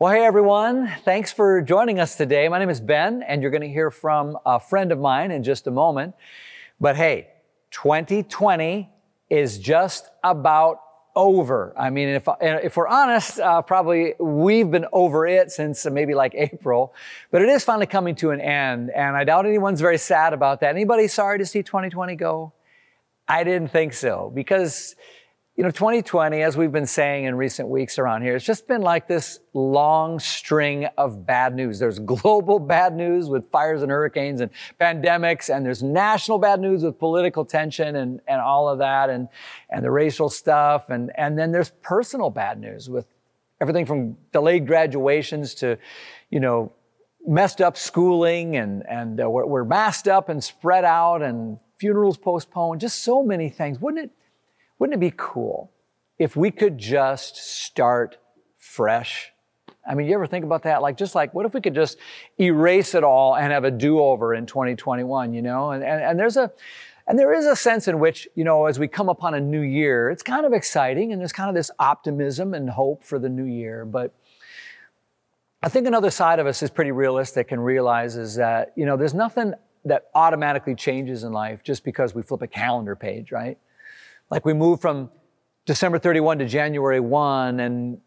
Well, hey everyone, thanks for joining us today. My name is Ben, and you're going to hear from a friend of mine in just a moment. But hey, 2020 is just about over. I mean, if, if we're honest, uh, probably we've been over it since maybe like April, but it is finally coming to an end. And I doubt anyone's very sad about that. Anybody sorry to see 2020 go? I didn't think so because you know, 2020, as we've been saying in recent weeks around here, it's just been like this long string of bad news. There's global bad news with fires and hurricanes and pandemics, and there's national bad news with political tension and, and all of that, and, and the racial stuff. And, and then there's personal bad news with everything from delayed graduations to, you know, messed up schooling, and, and uh, we're, we're masked up and spread out, and funerals postponed, just so many things. Wouldn't it? Wouldn't it be cool if we could just start fresh? I mean, you ever think about that? Like, just like, what if we could just erase it all and have a do-over in 2021, you know? And, and, and there's a, and there is a sense in which, you know, as we come upon a new year, it's kind of exciting and there's kind of this optimism and hope for the new year. But I think another side of us is pretty realistic and realizes that, you know, there's nothing that automatically changes in life just because we flip a calendar page, right? Like we moved from December 31 to January 1 and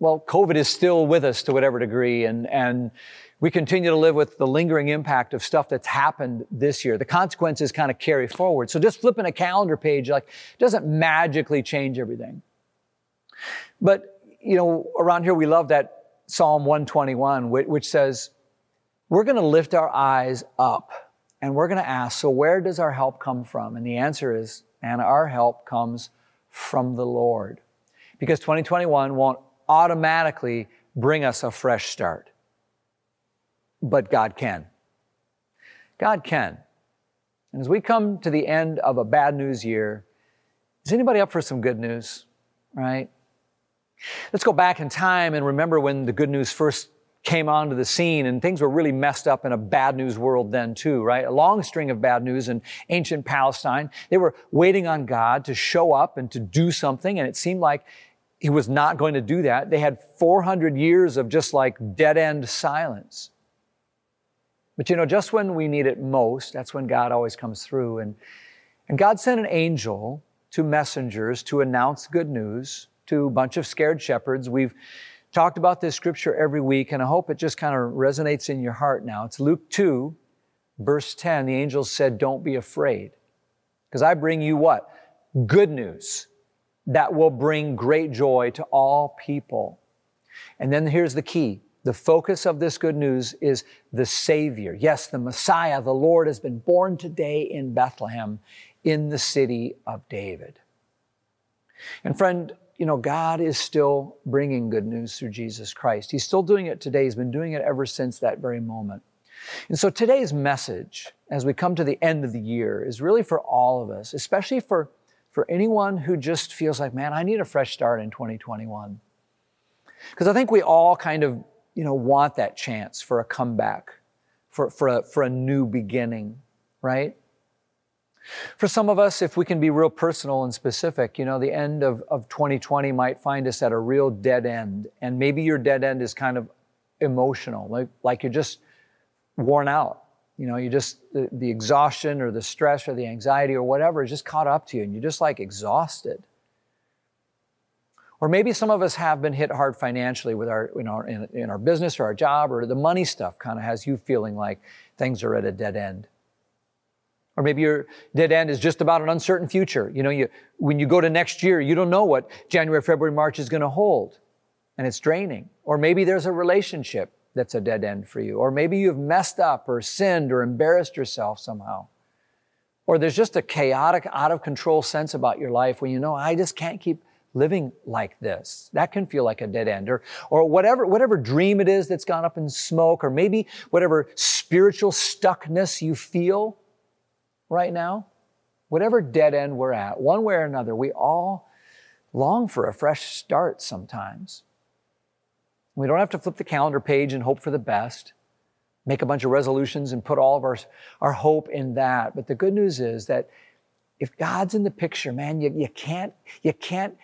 well, COVID is still with us to whatever degree and, and we continue to live with the lingering impact of stuff that's happened this year. The consequences kind of carry forward. So just flipping a calendar page like doesn't magically change everything. But you know, around here we love that Psalm 121 which says we're going to lift our eyes up and we're going to ask, so where does our help come from? And the answer is and our help comes from the Lord. Because 2021 won't automatically bring us a fresh start. But God can. God can. And as we come to the end of a bad news year, is anybody up for some good news? Right? Let's go back in time and remember when the good news first came onto the scene and things were really messed up in a bad news world then too, right? A long string of bad news in ancient Palestine. They were waiting on God to show up and to do something and it seemed like he was not going to do that. They had 400 years of just like dead end silence. But you know, just when we need it most, that's when God always comes through. And, and God sent an angel to messengers to announce good news to a bunch of scared shepherds. We've talked about this scripture every week, and I hope it just kind of resonates in your heart now. It's Luke 2, verse 10. The angel said, Don't be afraid, because I bring you what? Good news that will bring great joy to all people. And then here's the key. The focus of this good news is the Savior. Yes, the Messiah, the Lord, has been born today in Bethlehem in the city of David. And friend, you know, God is still bringing good news through Jesus Christ. He's still doing it today. He's been doing it ever since that very moment. And so today's message, as we come to the end of the year, is really for all of us, especially for, for anyone who just feels like, man, I need a fresh start in 2021. Because I think we all kind of, you know, want that chance for a comeback, for, for, a, for a new beginning, right? For some of us, if we can be real personal and specific, you know, the end of, of 2020 might find us at a real dead end. And maybe your dead end is kind of emotional, like, like you're just worn out. You know, you just, the, the exhaustion or the stress or the anxiety or whatever is just caught up to you and you're just like exhausted. Or maybe some of us have been hit hard financially with our, you know, in, in our business or our job or the money stuff kind of has you feeling like things are at a dead end. Or maybe your dead end is just about an uncertain future. You know, you, when you go to next year, you don't know what January, February, March is going to hold. And it's draining. Or maybe there's a relationship that's a dead end for you. Or maybe you've messed up or sinned or embarrassed yourself somehow. Or there's just a chaotic, out of control sense about your life when you know, I just can't keep living like this. That can feel like a dead end. Or, or whatever, whatever dream it is that's gone up in smoke, or maybe whatever spiritual stuckness you feel right now, whatever dead end we're at, one way or another, we all long for a fresh start sometimes. We don't have to flip the calendar page and hope for the best, make a bunch of resolutions and put all of our, our hope in that. But the good news is that if God's in the picture, man, you, you, can't, you can't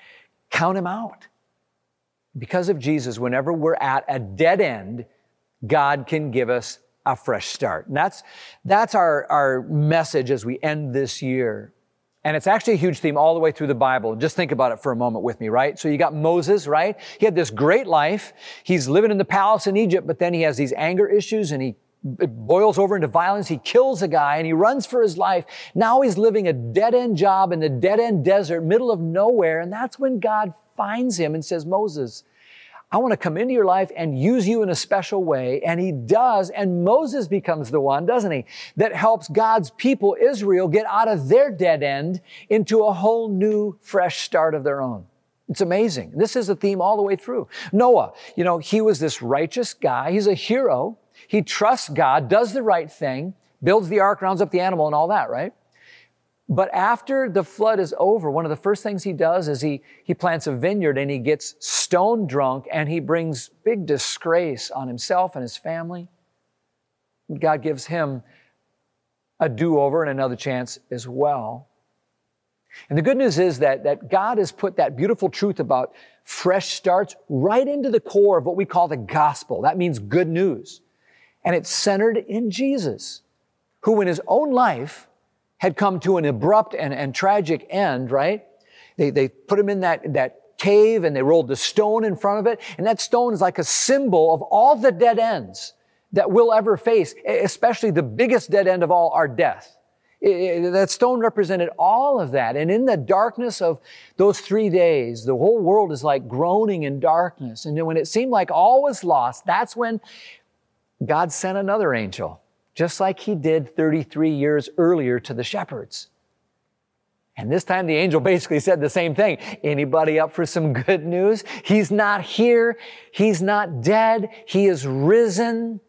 count him out. because of Jesus, whenever we're at a dead end, God can give us a fresh start. And that's, that's our, our message as we end this year. And it's actually a huge theme all the way through the Bible. Just think about it for a moment with me, right? So you got Moses, right? He had this great life. He's living in the palace in Egypt, but then he has these anger issues and he boils over into violence. He kills a guy and he runs for his life. Now he's living a dead end job in the dead end desert, middle of nowhere. And that's when God finds him and says, Moses, I want to come into your life and use you in a special way. And he does. And Moses becomes the one, doesn't he, that helps God's people, Israel, get out of their dead end into a whole new, fresh start of their own. It's amazing. This is a theme all the way through. Noah, you know, he was this righteous guy. He's a hero. He trusts God, does the right thing, builds the ark, rounds up the animal and all that, right? But after the flood is over, one of the first things he does is he, he plants a vineyard and he gets stone drunk and he brings big disgrace on himself and his family. God gives him a do over and another chance as well. And the good news is that, that God has put that beautiful truth about fresh starts right into the core of what we call the gospel. That means good news. And it's centered in Jesus, who in his own life had come to an abrupt and, and tragic end, right? They, they put him in that, that cave and they rolled the stone in front of it. And that stone is like a symbol of all the dead ends that we'll ever face, especially the biggest dead end of all, our death. It, it, that stone represented all of that. And in the darkness of those three days, the whole world is like groaning in darkness. And when it seemed like all was lost, that's when God sent another angel just like he did 33 years earlier to the shepherds. And this time the angel basically said the same thing. Anybody up for some good news? He's not here. He's not dead. He is risen.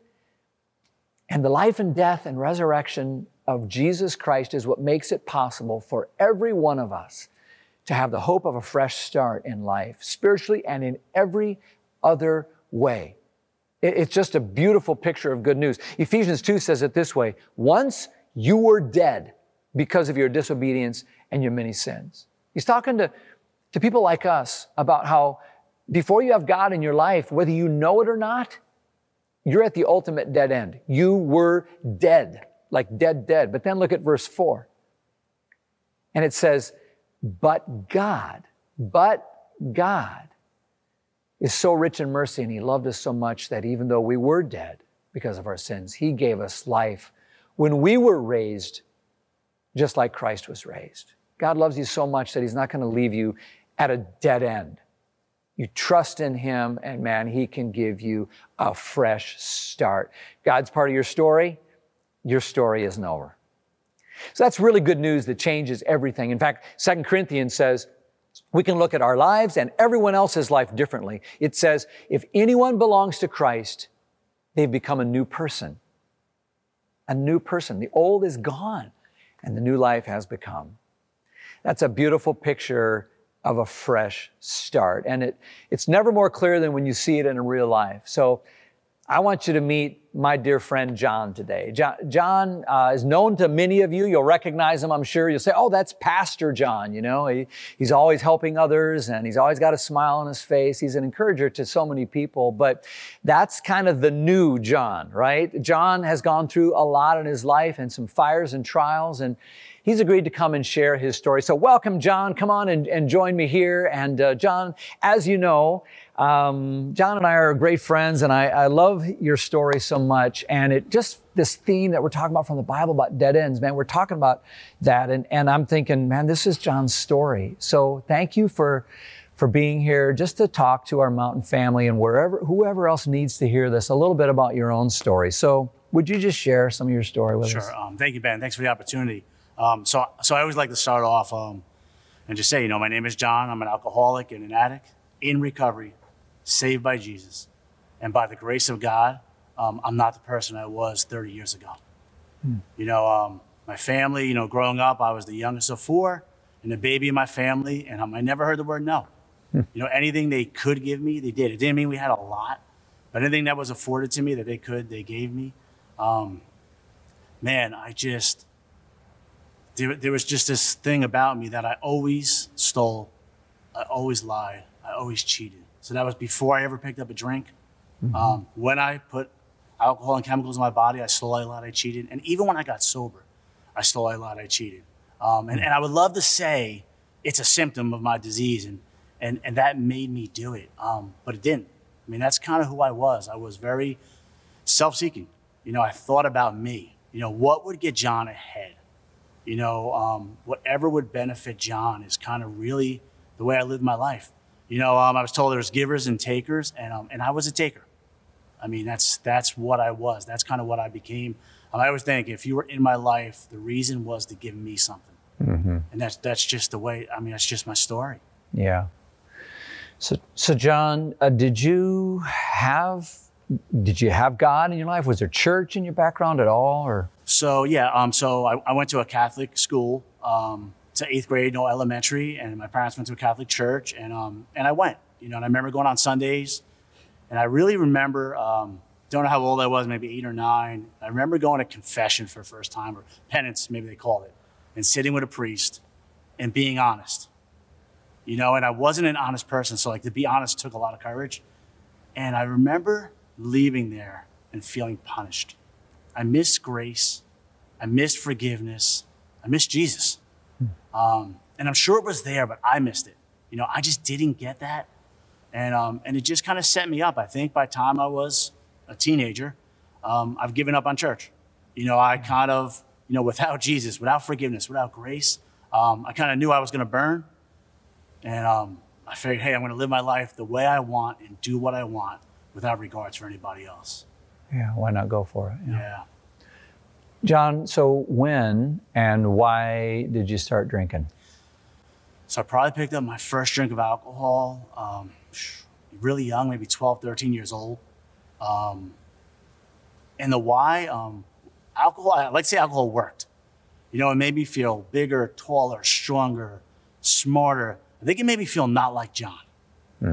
And the life and death and resurrection of Jesus Christ is what makes it possible for every one of us to have the hope of a fresh start in life, spiritually and in every other way. It's just a beautiful picture of good news. Ephesians 2 says it this way Once you were dead because of your disobedience and your many sins. He's talking to, to people like us about how before you have God in your life, whether you know it or not, you're at the ultimate dead end. You were dead, like dead, dead. But then look at verse 4. And it says, But God, but God is so rich in mercy and he loved us so much that even though we were dead because of our sins, he gave us life when we were raised just like Christ was raised. God loves you so much that he's not going to leave you at a dead end. You trust in him and man, he can give you a fresh start. God's part of your story. Your story isn't over. So that's really good news that changes everything. In fact, Second Corinthians says, we can look at our lives and everyone else's life differently. It says, if anyone belongs to Christ, they've become a new person. A new person. The old is gone and the new life has become. That's a beautiful picture of a fresh start. And it, it's never more clear than when you see it in real life. So I want you to meet my dear friend John today. John, John uh, is known to many of you. You'll recognize him, I'm sure. You'll say, oh, that's Pastor John. You know, he, he's always helping others and he's always got a smile on his face. He's an encourager to so many people, but that's kind of the new John, right? John has gone through a lot in his life and some fires and trials and he's agreed to come and share his story. So welcome, John. Come on and, and join me here. And uh, John, as you know, um, John and I are great friends, and I, I, love your story so much. And it just this theme that we're talking about from the Bible about dead ends, man. We're talking about that, and and I'm thinking, man, this is John's story. So thank you for for being here, just to talk to our mountain family and wherever whoever else needs to hear this a little bit about your own story. So would you just share some of your story with sure. us? Sure. Um, thank you, Ben. Thanks for the opportunity. Um, so so I always like to start off um, and just say, you know, my name is John. I'm an alcoholic and an addict in recovery saved by Jesus. And by the grace of God, um, I'm not the person I was 30 years ago. Hmm. You know, um, my family, you know, growing up, I was the youngest of four and the baby in my family, and I never heard the word no. Hmm. You know, anything they could give me, they did. It didn't mean we had a lot, but anything that was afforded to me that they could, they gave me. Um, man, I just, there, there was just this thing about me that I always stole, I always lied, I always cheated So that was before I ever picked up a drink. Um, when I put alcohol and chemicals in my body, I stole a lot, I cheated. And even when I got sober, I stole a lot, I cheated. Um, and, and I would love to say it's a symptom of my disease and, and, and that made me do it. Um, but it didn't. I mean, that's kind of who I was. I was very self seeking. You know, I thought about me. You know, what would get John ahead? You know, um, whatever would benefit John is kind of really the way I lived my life. You know, um, I was told there's givers and takers, and, um, and I was a taker. I mean, that's, that's what I was. That's kind of what I became. I always think if you were in my life, the reason was to give me something. Mm-hmm. And that's, that's just the way, I mean, that's just my story. Yeah. So, so John, uh, did you have did you have God in your life? Was there church in your background at all, or? So yeah, um, so I, I went to a Catholic school um, to eighth grade, no elementary, and my parents went to a Catholic church, and um, and I went, you know, and I remember going on Sundays, and I really remember, um, don't know how old I was, maybe eight or nine. I remember going to confession for the first time, or penance, maybe they called it, and sitting with a priest and being honest, you know, and I wasn't an honest person, so like to be honest took a lot of courage, and I remember leaving there and feeling punished. I missed grace. I missed forgiveness. I missed Jesus. Um, and I'm sure it was there, but I missed it. You know, I just didn't get that. And, um, and it just kind of set me up. I think by the time I was a teenager, um, I've given up on church. You know, I kind of, you know, without Jesus, without forgiveness, without grace, um, I kind of knew I was going to burn. And um, I figured, hey, I'm going to live my life the way I want and do what I want without regards for anybody else. Yeah, why not go for it? Yeah. John, so when and why did you start drinking? So I probably picked up my first drink of alcohol um, really young, maybe 12, 13 years old. Um, and the why, um, alcohol, I like to say alcohol worked. You know, it made me feel bigger, taller, stronger, smarter. I think it made me feel not like John.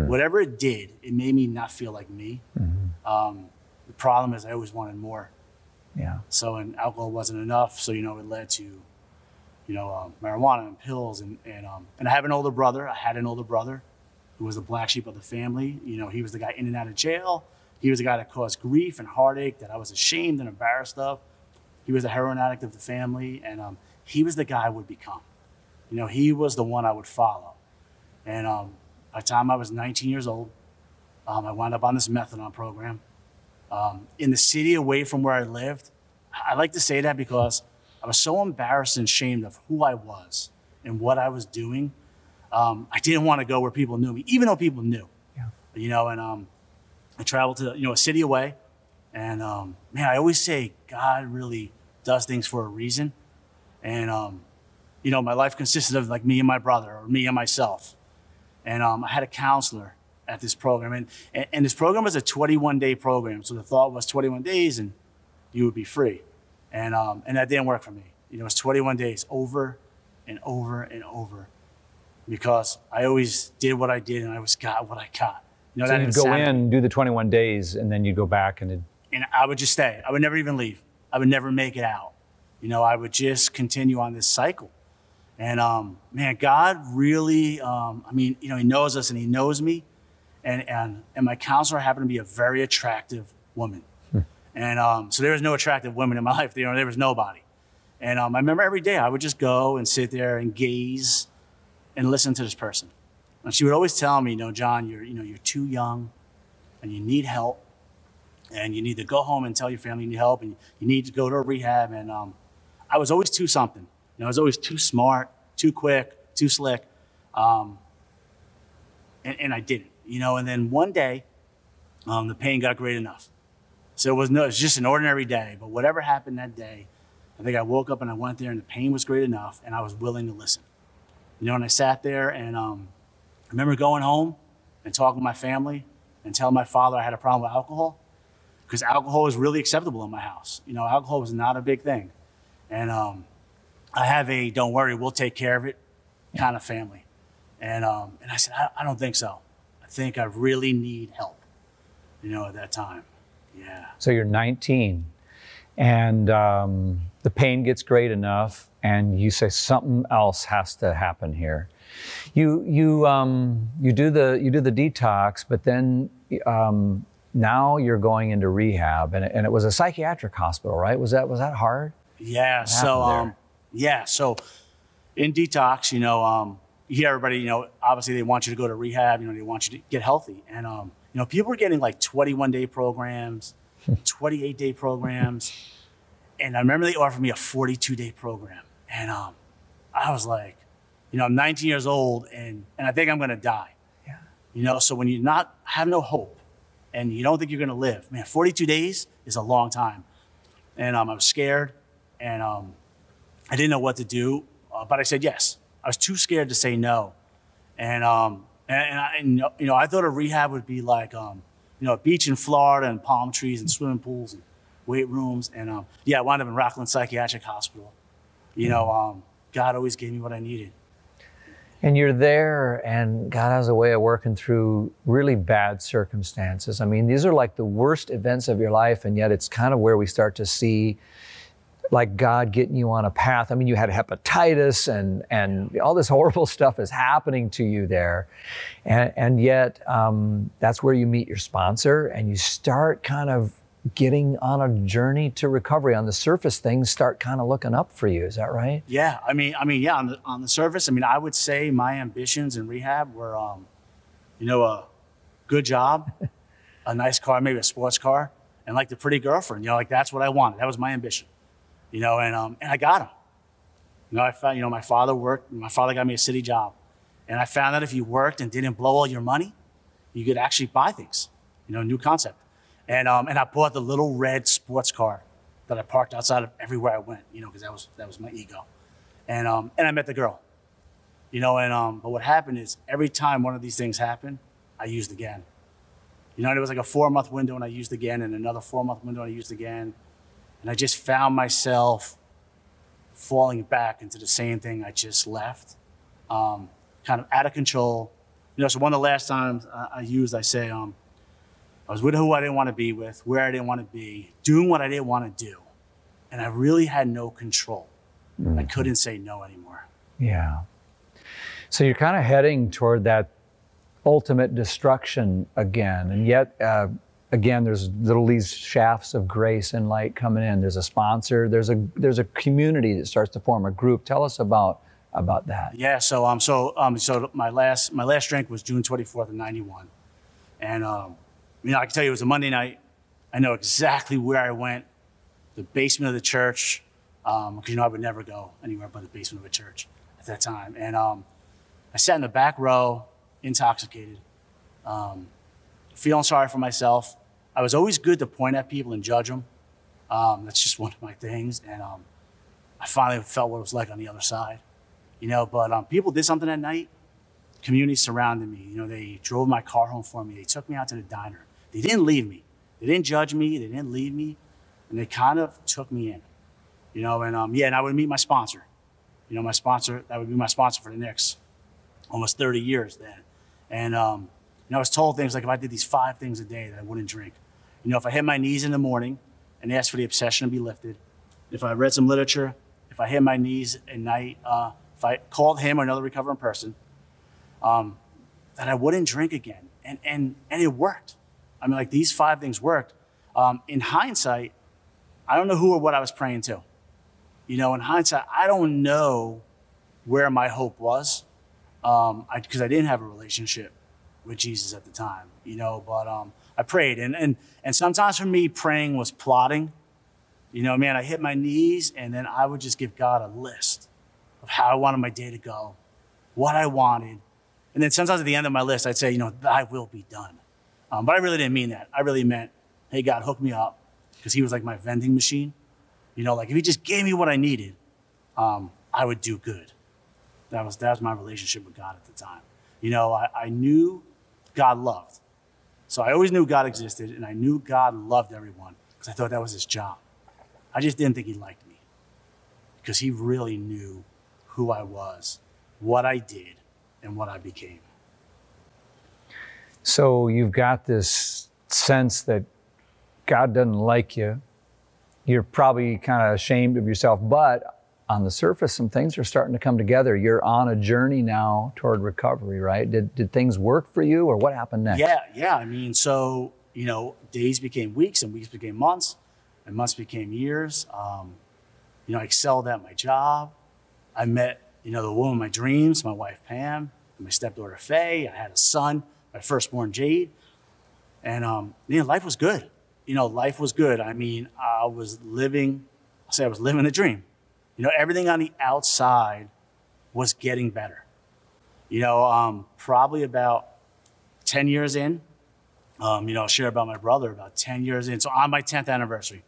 Whatever it did, it made me not feel like me. Um, the problem is I always wanted more. Yeah. So, and alcohol wasn't enough. So, you know, it led to, you know, um, marijuana and pills. And, and, um, and I have an older brother. I had an older brother who was the black sheep of the family. You know, he was the guy in and out of jail. He was the guy that caused grief and heartache that I was ashamed and embarrassed of. He was the heroin addict of the family. And um, he was the guy I would become. You know, he was the one I would follow. And um, by the time I was 19 years old, um, I wound up on this methadone program um, in the city away from where I lived. I like to say that because I was so embarrassed and ashamed of who I was and what I was doing. Um, I didn't want to go where people knew me, even though people knew. Yeah. You know, and um, I traveled to you know a city away, and um, man, I always say God really does things for a reason, and um, you know, my life consisted of like me and my brother, or me and myself, and um, I had a counselor at this program, and, and this program was a 21 day program, so the thought was 21 days and you would be free, and um, and that didn't work for me. You know, it's 21 days over and over and over because I always did what I did and I always got what I got. You know, So that you'd go in, do the 21 days, and then you'd go back and it'd, and I would just stay. I would never even leave. I would never make it out. You know, I would just continue on this cycle. And um, man, God really, um, I mean, you know, He knows us and He knows me. And, and, and my counselor happened to be a very attractive woman. And um, so there was no attractive women in my life. You know, there was nobody. And um, I remember every day I would just go and sit there and gaze and listen to this person. And she would always tell me, you know, John, you're, you know, you're too young and you need help and you need to go home and tell your family you need help and you need to go to a rehab. And um, I was always too something. You know, I was always too smart, too quick, too slick. Um, and, and I didn't, you know, and then one day um, the pain got great enough. So it was, no, it was just an ordinary day, but whatever happened that day, I think I woke up and I went there and the pain was great enough and I was willing to listen. You know, and I sat there and um, I remember going home and talking to my family and telling my father I had a problem with alcohol because alcohol was really acceptable in my house. You know, alcohol was not a big thing. And um, I have a don't worry, we'll take care of it kind of family. And, um, and I said, I, I don't think so. Think I really need help, you know, at that time. Yeah. so you're 19. and um, the pain gets great enough, and you say something else has to happen here. You you um, you do the you do the detox, but then um, now you're going into rehab, and, and it was a psychiatric hospital, right? Was that was that hard? Yeah. So um, yeah. So in detox, you know, um, you hear everybody, you know, obviously they want you to go to rehab, you know, they want you to get healthy, and um, you know, people are getting like 21 day programs, 28 day programs, and I remember they offered me a 42 day program, and um, I was like, you know, I'm 19 years old, and and I think I'm gonna die. Yeah. You know, so when you not have no hope and you don't think you're going to live. Man, 42 days is a long time. And um, I was scared and um, I didn't know what to do, uh, but I said yes. I was too scared to say no. And, um, and, and, I, and, you know, I thought a rehab would be like, um, you know, a beach in Florida and palm trees and swimming pools and weight rooms. And um, yeah, I wound up in Rockland Psychiatric Hospital. You know, um, God always gave me what I needed. And you're there, and God has a way of working through really bad circumstances. I mean, these are like the worst events of your life, and yet it's kind of where we start to see like God getting you on a path. I mean, you had hepatitis and and all this horrible stuff is happening to you there, and and yet um, that's where you meet your sponsor and you start kind of getting on a journey to recovery. On the surface, things start kind of looking up for you. Is that right? Yeah, I mean, I mean, yeah. On the on the surface, I mean, I would say my ambitions in rehab were, um, you know, a good job, a nice car, maybe a sports car, and like the pretty girlfriend. You know, like that's what I wanted. That was my ambition. You know, and um, and I got them. You know, I found, you know, my father worked. My father got me a city job, and I found that if you worked and didn't blow all your money, you could actually buy things. You know, new concept. And, um, and I bought the little red sports car that I parked outside of everywhere I went, you know, because that was, that was my ego. And, um, and I met the girl, you know, and, um, but what happened is every time one of these things happened, I used again. You know, it was like a four month window and I used again, and another four month window and I used again. And I just found myself falling back into the same thing I just left, um, kind of out of control. You know, so one of the last times I, I used, I say, um, I was with who I didn't want to be with, where I didn't want to be, doing what I didn't want to do. And I really had no control. Mm-hmm. I couldn't say no anymore. Yeah. So you're kind of heading toward that ultimate destruction again. And yet, uh, again, there's little these shafts of grace and light coming in. There's a sponsor. There's a there's a community that starts to form a group. Tell us about about that. Yeah. So um so um so my last my last drink was June 24th of '91, and um you know, I can tell you it was a Monday night. I know exactly where I went, the basement of the church, because um, you know I would never go anywhere but the basement of a church at that time. And um, I sat in the back row, intoxicated, um, feeling sorry for myself. I was always good to point at people and judge them. Um, that's just one of my things. And um, I finally felt what it was like on the other side, you know. But um, people did something that night. Community surrounded me. You know, they drove my car home for me. They took me out to the diner. They didn't leave me. They didn't judge me. They didn't leave me. And they kind of took me in, you know, and um, yeah, and I would meet my sponsor. You know, my sponsor, that would be my sponsor for the next almost 30 years then. And, um, you know, I was told things like if I did these five things a day that I wouldn't drink. You know, if I hit my knees in the morning and asked for the obsession to be lifted, if I read some literature, if I hit my knees at night, uh, if I called him or another recovering person, um, that I wouldn't drink again. And, and, and it worked. I mean, like these five things worked. Um, in hindsight, I don't know who or what I was praying to. You know, in hindsight, I don't know where my hope was because um, I, I, didn't have a relationship with Jesus at the time. You know, but um, I prayed, and and and sometimes for me, praying was plotting. You know, man, I hit my knees, and then I would just give God a list of how I wanted my day to go, what I wanted, and then sometimes at the end of my list, I'd say, you know, Thy will be done. Um, but I really didn't mean that. I really meant, hey, God, hook me up. Because he was like my vending machine. You know, like if he just gave me what I needed, um, I would do good. That was, that was my relationship with God at the time. You know, I, I knew God loved. So I always knew God existed, and I knew God loved everyone because I thought that was his job. I just didn't think he liked me because he really knew who I was, what I did, and what I became. So you've got this sense that God doesn't like you, you're probably kind of ashamed of yourself, but on the surface, some things are starting to come together. You're on a journey now toward recovery, right? Did, did things work for you or what happened next? Yeah, yeah. I mean, so, you know, days became weeks and weeks became months and months became years. Um, you know, I excelled at my job. I met, you know, the woman of my dreams, my wife Pam, my stepdaughter Faye. I had a son, my firstborn Jade. And, um, you know, life was good. You know, life was good. I mean, I was living, I'll say I was living the dream. You know, everything on the outside was getting better. You know, um, probably about 10 years in, um, you know, I'll share about my brother about 10 years in. So on my 10th anniversary,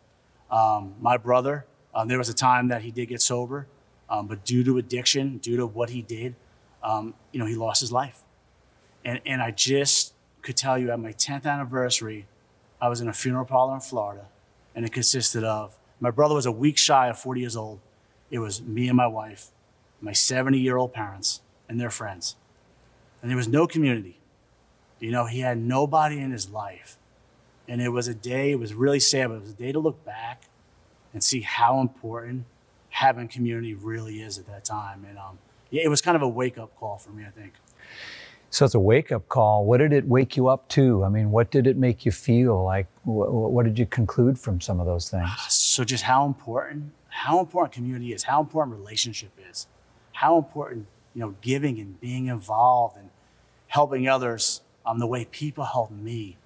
um, my brother, um, there was a time that he did get sober, um, but due to addiction, due to what he did, um, you know, he lost his life. And, and I just could tell you at my 10th anniversary, I was in a funeral parlor in Florida, and it consisted of my brother was a week shy of 40 years old. It was me and my wife, my 70 year old parents, and their friends. And there was no community. You know, he had nobody in his life. And it was a day, it was really sad, but it was a day to look back and see how important having community really is at that time. And um, yeah, it was kind of a wake up call for me, I think. So it's a wake up call. What did it wake you up to? I mean, what did it make you feel? Like, what, what did you conclude from some of those things? So just how important, how important community is, how important relationship is, how important you know giving and being involved and helping others um, the way people helped me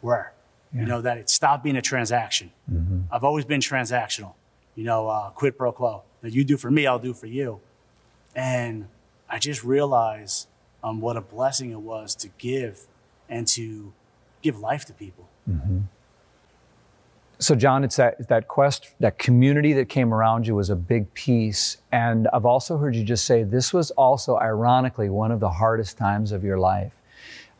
were. Yeah. You know that it stopped being a transaction. Mm-hmm. I've always been transactional. You know, uh, quid pro quo. That you do for me, I'll do for you. And I just realized um, what a blessing it was to give and to give life to people. Mm-hmm. So, John, it's that that quest, that community that came around you was a big piece. And I've also heard you just say this was also, ironically, one of the hardest times of your life.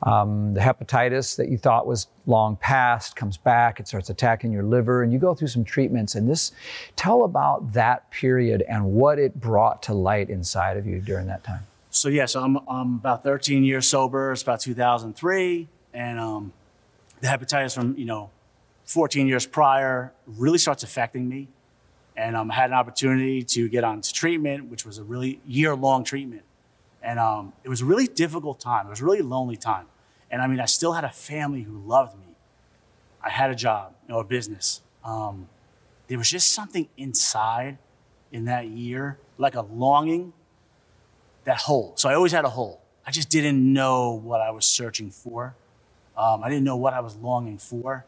Um, the hepatitis that you thought was long past comes back, it starts attacking your liver, and you go through some treatments. And this, tell about that period and what it brought to light inside of you during that time. So, yeah, so I'm, I'm about 13 years sober. It's about 2003. And um, the hepatitis from, you know, 14 years prior really starts affecting me. And um, I had an opportunity to get onto treatment, which was a really year long treatment. And um, it was a really difficult time. It was a really lonely time. And I mean, I still had a family who loved me. I had a job, you know, a business. Um, there was just something inside in that year, like a longing, that hole. So I always had a hole. I just didn't know what I was searching for. Um, I didn't know what I was longing for.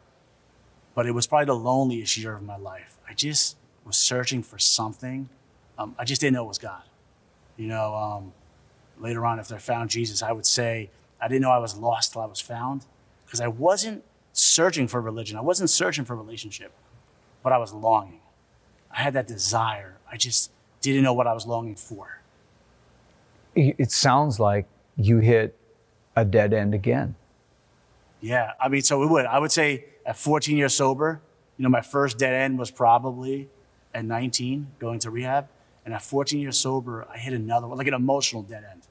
But it was probably the loneliest year of my life. I just was searching for something. Um, I just didn't know it was God. You know, um, later on, if I found Jesus, I would say, I didn't know I was lost till I was found because I wasn't searching for religion. I wasn't searching for relationship, but I was longing. I had that desire. I just didn't know what I was longing for. It sounds like you hit a dead end again. Yeah, I mean, so it would. I would say at 14 years sober, you know, my first dead end was probably at 19 going to rehab. And at 14 years sober, I hit another one, like an emotional dead end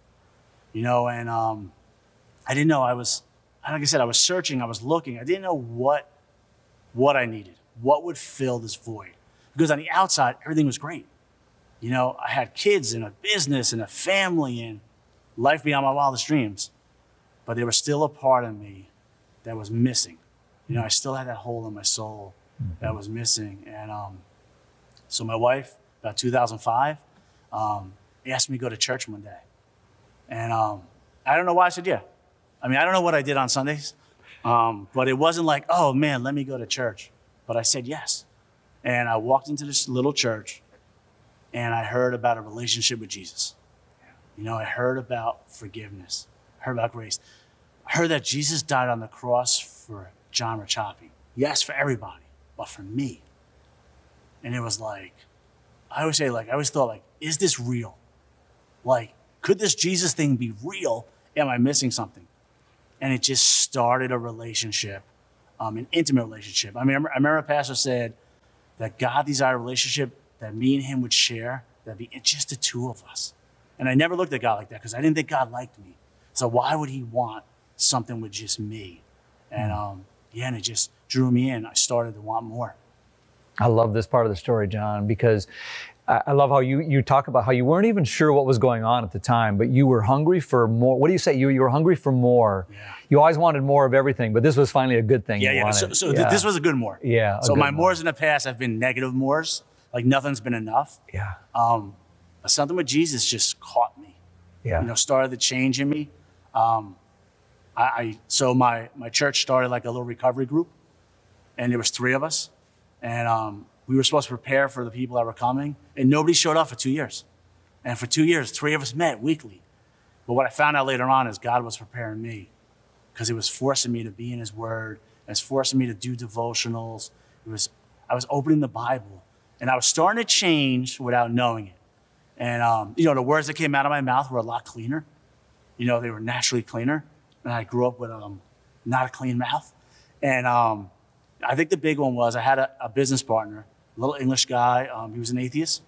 you know, and um, I didn't know I was, like I said, I was searching, I was looking. I didn't know what, what I needed, what would fill this void. Because on the outside, everything was great. You know, I had kids and a business and a family and life beyond my wildest dreams. But there was still a part of me that was missing. You know, I still had that hole in my soul mm-hmm. that was missing. And um, so my wife, about 2005, um, asked me to go to church one day. And um, I don't know why I said yeah. I mean, I don't know what I did on Sundays, um, but it wasn't like, oh man, let me go to church. But I said yes. And I walked into this little church and I heard about a relationship with Jesus. You know, I heard about forgiveness, I heard about grace. I heard that Jesus died on the cross for John Rachapi. Yes, for everybody, but for me. And it was like, I always say, like, I always thought, like, is this real? Like, could this Jesus thing be real? Am I missing something? And it just started a relationship, um, an intimate relationship. I mean, I remember a pastor said that God desired a relationship that me and him would share, that'd be just the two of us. And I never looked at God like that because I didn't think God liked me. So why would he want something with just me? And um, yeah, and it just drew me in. I started to want more. I love this part of the story, John, because I love how you, you talk about how you weren't even sure what was going on at the time, but you were hungry for more. What do you say? You, you were hungry for more. Yeah. You always wanted more of everything, but this was finally a good thing. Yeah, yeah. So, so yeah. this was a good more. Yeah. So my mores in the past have been negative mores, like nothing's been enough. Yeah. Um, but something with Jesus just caught me. Yeah. You know, started the change in me. Um, I, I so my my church started like a little recovery group, and there was three of us, and um, we were supposed to prepare for the people that were coming, and nobody showed up for two years. And for two years, three of us met weekly. But what I found out later on is God was preparing me because He was forcing me to be in His Word, and was forcing me to do devotionals. It was I was opening the Bible, and I was starting to change without knowing it. And um, you know, the words that came out of my mouth were a lot cleaner. You know, they were naturally cleaner and I grew up with um, not a clean mouth. And um, I think the big one was I had a, a business partner, a little English guy. Um, he was an atheist.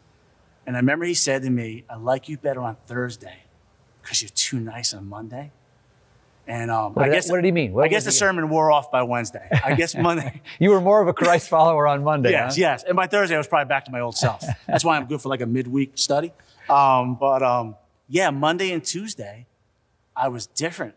And I remember he said to me, I like you better on Thursday because you're too nice on Monday. And um, what, I guess what did he mean? What I guess the sermon wore off by Wednesday. I guess Monday. you were more of a Christ follower on Monday. yes, huh? yes. And by Thursday, I was probably back to my old self. That's why I'm good for like a midweek study. Um, but um, yeah, Monday and Tuesday, I was different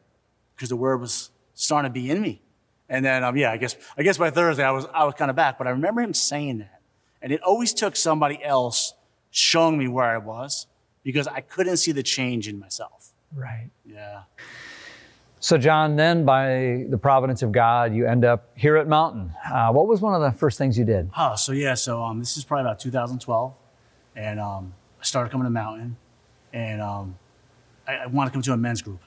because the word was starting to be in me. And then, um, yeah, I guess, I guess by Thursday I was, I was kind of back, but I remember him saying that. And it always took somebody else showing me where I was because I couldn't see the change in myself. Right. Yeah. So, John, then by the providence of God, you end up here at Mountain. Uh, what was one of the first things you did? Oh, so yeah, so um, this is probably about 2012. And um, I started coming to Mountain. And um, I, I wanted to come to a men's group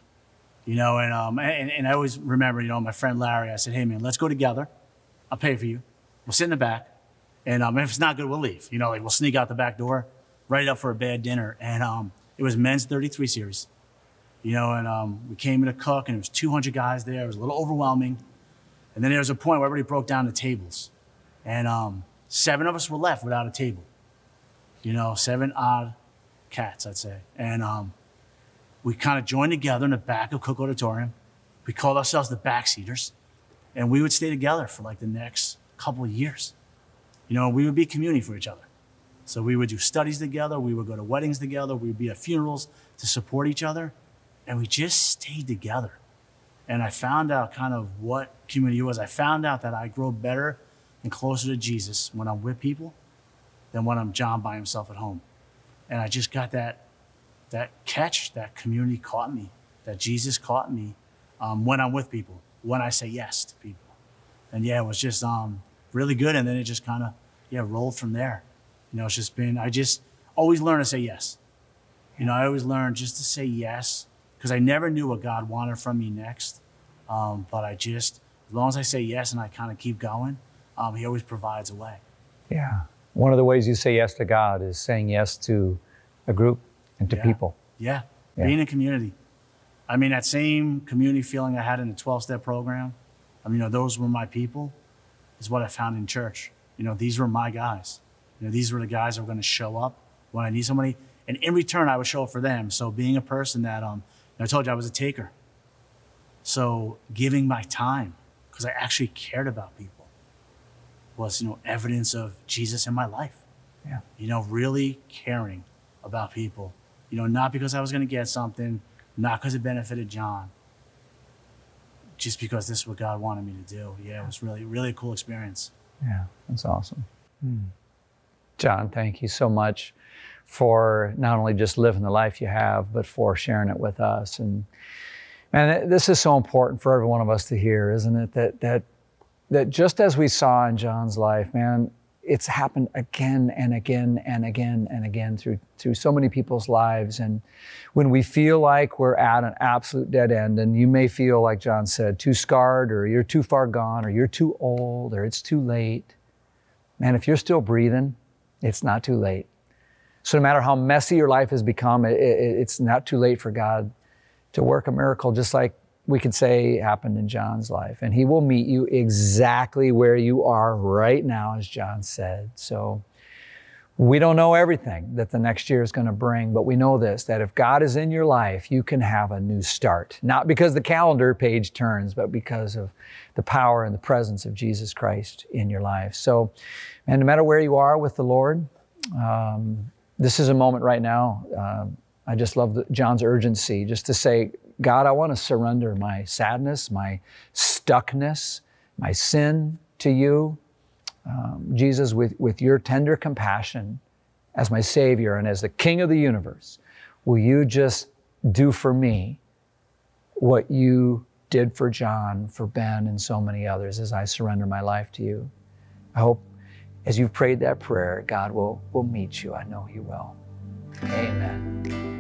you know, and, um, and, and I always remember, you know, my friend Larry, I said, hey, man, let's go together. I'll pay for you. We'll sit in the back. And um, if it's not good, we'll leave. You know, like we'll sneak out the back door, right up for a bad dinner. And um, it was men's 33 series. You know, and um, we came in to cook, and there was 200 guys there. It was a little overwhelming. And then there was a point where everybody broke down the tables. And um, seven of us were left without a table. You know, seven odd cats, I'd say. And um, we kind of joined together in the back of Cook Auditorium. We called ourselves the Backseaters, and we would stay together for like the next couple of years. You know, we would be community for each other. So we would do studies together, we would go to weddings together, we would be at funerals to support each other, and we just stayed together. And I found out kind of what community was. I found out that I grow better and closer to Jesus when I'm with people than when I'm John by himself at home. And I just got that that catch, that community caught me, that Jesus caught me um, when I'm with people, when I say yes to people. And yeah, it was just um, really good. And then it just kind of, yeah, rolled from there. You know, it's just been, I just always learn to say yes. You know, I always learned just to say yes because I never knew what God wanted from me next. Um, but I just, as long as I say yes and I kind of keep going, um, He always provides a way. Yeah. One of the ways you say yes to God is saying yes to a group and to yeah. people. Yeah. yeah. Being in community. I mean, that same community feeling I had in the 12 step program, I mean, you know, those were my people, is what I found in church. You know, these were my guys. You know, these were the guys that were going to show up when I need somebody. And in return, I would show up for them. So being a person that, um, I told you I was a taker. So giving my time, because I actually cared about people, was, you know, evidence of Jesus in my life. Yeah. You know, really caring about people you know, not because I was going to get something, not because it benefited John, just because this is what God wanted me to do. Yeah, it was really, really a cool experience. Yeah, that's awesome. Hmm. John, thank you so much for not only just living the life you have, but for sharing it with us. And man, this is so important for every one of us to hear, isn't it? That that that just as we saw in John's life, man, it's happened again and again and again and again through through so many people's lives. And when we feel like we're at an absolute dead end and you may feel like John said too scarred or you're too far gone or you're too old or it's too late man if you're still breathing it's not too late. So no matter how messy your life has become it, it, it's not too late for God to work a miracle just like we could say happened in John's life. And he will meet you exactly where you are right now, as John said. So We don't know everything that the next year is going to bring, but we know this that if God is in your life, you can have a new start. Not because the calendar page turns, but because of the power and the presence of Jesus Christ in your life. So, and no matter where you are with the Lord, um, this is a moment right now. Um, I just love the, John's urgency just to say, God, I want to surrender my sadness, my stuckness, my sin to you um, Jesus, with, with your tender compassion as my Savior and as the King of the universe, will you just do for me what you did for John, for Ben, and so many others as I surrender my life to you? I hope as you've prayed that prayer, God will, will meet you. I know He will. Amen.